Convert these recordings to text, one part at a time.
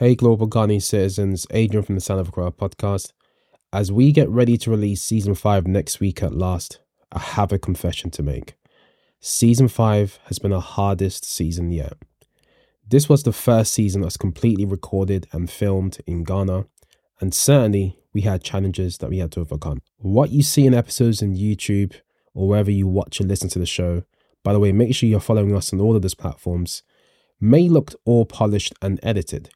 Hey, global Ghanaian citizens, Adrian from the Sound of Accra podcast. As we get ready to release season five next week at last, I have a confession to make. Season five has been our hardest season yet. This was the first season that's completely recorded and filmed in Ghana, and certainly we had challenges that we had to overcome. What you see in episodes in YouTube or wherever you watch or listen to the show, by the way, make sure you're following us on all of those platforms, may look all polished and edited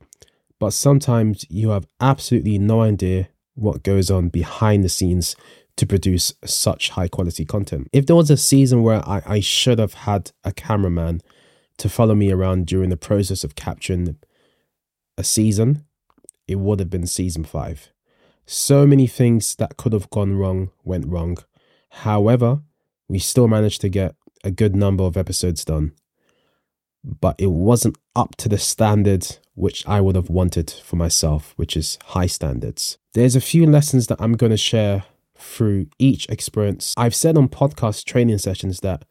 but sometimes you have absolutely no idea what goes on behind the scenes to produce such high quality content. If there was a season where I, I should have had a cameraman to follow me around during the process of capturing a season, it would have been season five. So many things that could have gone wrong went wrong. However, we still managed to get a good number of episodes done but it wasn't up to the standard which I would have wanted for myself, which is high standards. There's a few lessons that I'm going to share through each experience. I've said on podcast training sessions that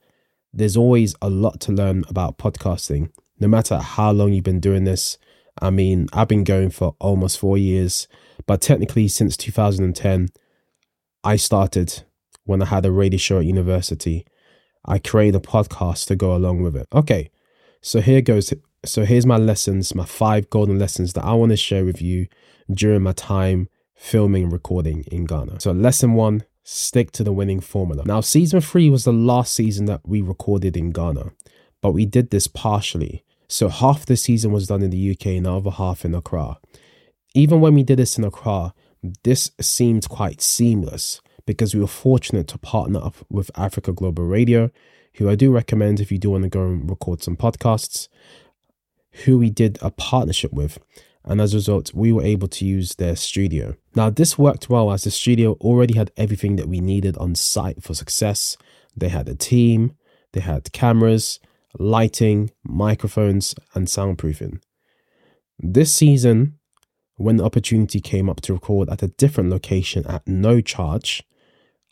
there's always a lot to learn about podcasting, no matter how long you've been doing this. I mean, I've been going for almost four years, but technically since 2010, I started when I had a radio show at university. I created a podcast to go along with it. Okay, so here goes. So here's my lessons, my five golden lessons that I want to share with you during my time filming and recording in Ghana. So lesson one, stick to the winning formula. Now, season three was the last season that we recorded in Ghana, but we did this partially. So half the season was done in the UK and the other half in Accra. Even when we did this in Accra, this seemed quite seamless because we were fortunate to partner up with Africa Global Radio, who I do recommend if you do want to go and record some podcasts, who we did a partnership with. And as a result, we were able to use their studio. Now, this worked well as the studio already had everything that we needed on site for success. They had a team, they had cameras, lighting, microphones, and soundproofing. This season, when the opportunity came up to record at a different location at no charge,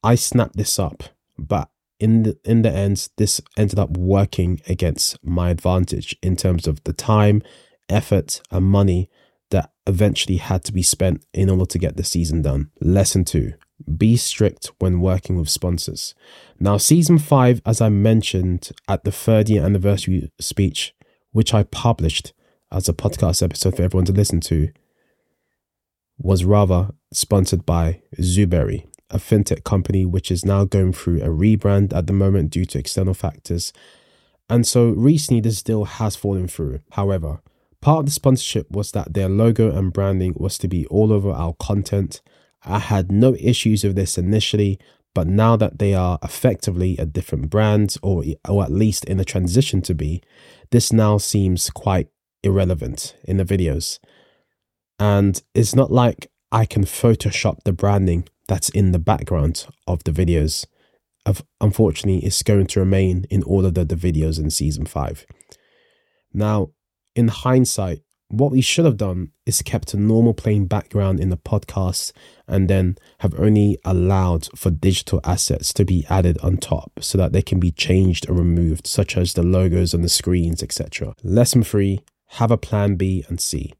I snapped this up. But in the in the end, this ended up working against my advantage in terms of the time, effort, and money that eventually had to be spent in order to get the season done. Lesson two be strict when working with sponsors. Now, season five, as I mentioned at the third year anniversary speech, which I published as a podcast episode for everyone to listen to, was rather sponsored by Zuberi a fintech company which is now going through a rebrand at the moment due to external factors. And so recently, this deal has fallen through. However, part of the sponsorship was that their logo and branding was to be all over our content. I had no issues with this initially, but now that they are effectively a different brand, or, or at least in a transition to be, this now seems quite irrelevant in the videos. And it's not like I can Photoshop the branding that's in the background of the videos. Of, unfortunately, it's going to remain in all of the, the videos in season five. Now, in hindsight, what we should have done is kept a normal plain background in the podcast and then have only allowed for digital assets to be added on top so that they can be changed or removed, such as the logos on the screens, etc. Lesson three have a plan B and C.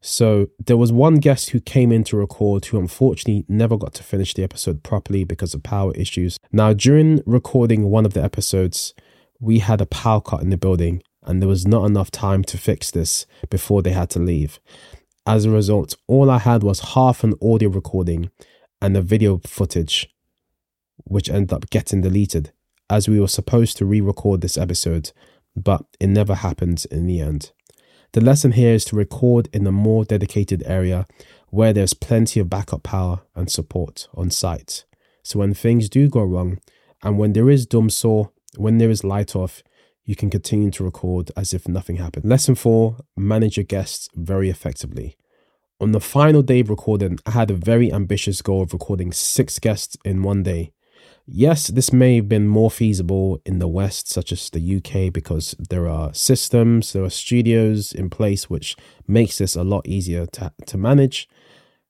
So there was one guest who came in to record who unfortunately never got to finish the episode properly because of power issues. Now, during recording one of the episodes, we had a power cut in the building and there was not enough time to fix this before they had to leave. As a result, all I had was half an audio recording and the video footage, which ended up getting deleted as we were supposed to re record this episode, but it never happened in the end. The lesson here is to record in a more dedicated area where there's plenty of backup power and support on site. So when things do go wrong and when there is dumsor, when there is light off, you can continue to record as if nothing happened. Lesson four, manage your guests very effectively. On the final day of recording, I had a very ambitious goal of recording six guests in one day. Yes, this may have been more feasible in the West, such as the UK, because there are systems, there are studios in place, which makes this a lot easier to, to manage.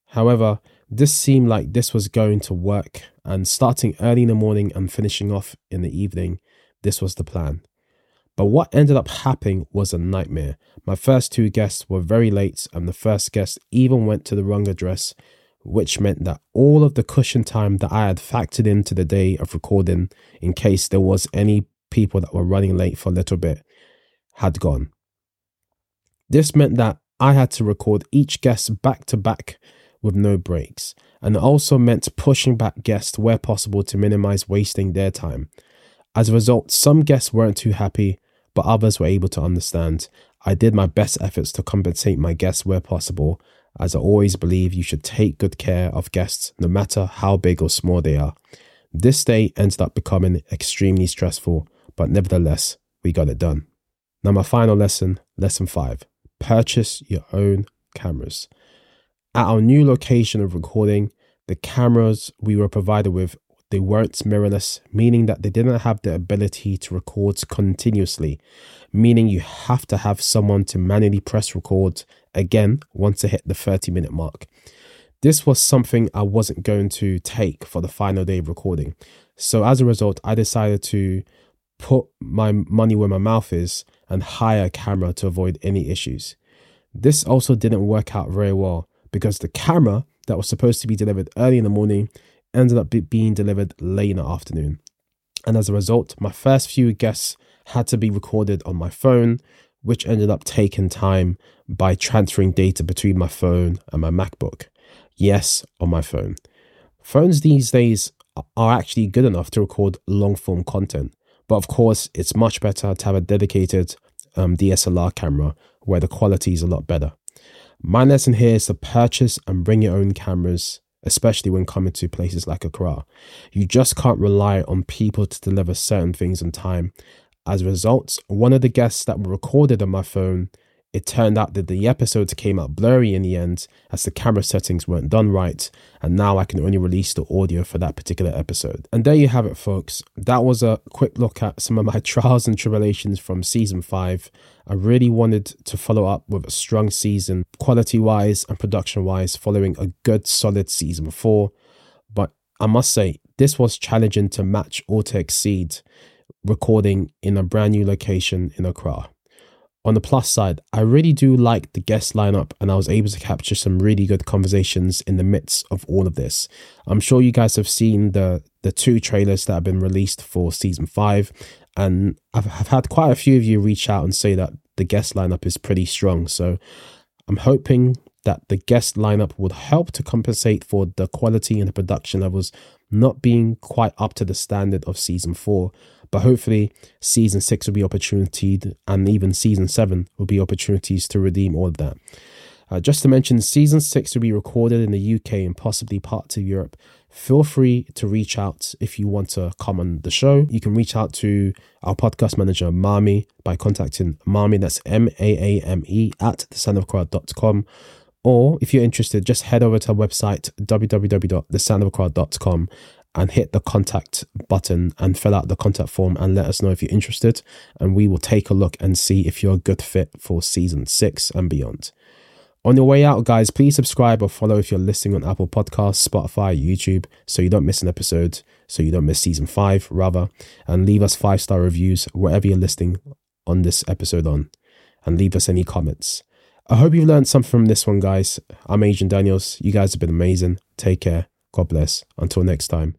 However, this seemed like this was going to work, and starting early in the morning and finishing off in the evening, this was the plan. But what ended up happening was a nightmare. My first two guests were very late, and the first guest even went to the wrong address, which meant that all of the cushion time that I had factored into the day of recording, in case there was any people that were running late for a little bit, had gone. This meant that I had to record each guest back to back with no breaks, and it also meant pushing back guests where possible to minimize wasting their time. As a result, some guests weren't too happy, but others were able to understand. I did my best efforts to compensate my guests where possible, as I always believe you should take good care of guests no matter how big or small they are. This day ended up becoming extremely stressful, but nevertheless, we got it done. Now, my final lesson, lesson five purchase your own cameras. At our new location of recording, the cameras we were provided with they weren't mirrorless, meaning that they didn't have the ability to record continuously, meaning you have to have someone to manually press record again once it hit the 30 minute mark. This was something I wasn't going to take for the final day of recording. So as a result, I decided to put my money where my mouth is and hire a camera to avoid any issues. This also didn't work out very well because the camera that was supposed to be delivered early in the morning ended up being delivered late in the afternoon. And as a result, my first few guests had to be recorded on my phone, which ended up taking time by transferring data between my phone and my MacBook. Yes, on my phone. Phones these days are actually good enough to record long form content. But of course, it's much better to have a dedicated um, DSLR camera where the quality is a lot better. My lesson here is to purchase and bring your own cameras, especially when coming to places like Accra. You just can't rely on people to deliver certain things on time. As a result, one of the guests that were recorded on my phone it turned out that the episodes came out blurry in the end as the camera settings weren't done right, and now I can only release the audio for that particular episode. And there you have it, folks. That was a quick look at some of my trials and tribulations from season 5. I really wanted to follow up with a strong season, quality wise and production wise, following a good solid season 4. But I must say, this was challenging to match or to exceed recording in a brand new location in Accra on the plus side, I really do like the guest lineup, and I was able to capture some really good conversations in the midst of all of this. I'm sure you guys have seen the the two trailers that have been released for season five, and I've, I've had quite a few of you reach out and say that the guest lineup is pretty strong. So I'm hoping that the guest lineup would help to compensate for the quality and the production levels not being quite up to the standard of season four. But hopefully, season six will be opportunity, and even season seven will be opportunities to redeem all of that. Uh, just to mention, season six will be recorded in the UK and possibly parts of Europe. Feel free to reach out if you want to come on the show. You can reach out to our podcast manager, Maame, by contacting Maame, that's M A A M E, at thesoundofaccra.com. Or if you're interested, just head over to our website, www.thesoundofaccra.com and hit the contact button and fill out the contact form and let us know if you're interested. And we will take a look and see if you're a good fit for season six and beyond. On your way out, guys, please subscribe or follow if you're listening on Apple Podcasts, Spotify, YouTube, so you don't miss an episode, so you don't miss season five, rather. And leave us five star reviews wherever you're listening on this episode on, and leave us any comments. I hope you've learned something from this one, guys. I'm Adrian Daniels. You guys have been amazing. Take care. God bless. Until next time.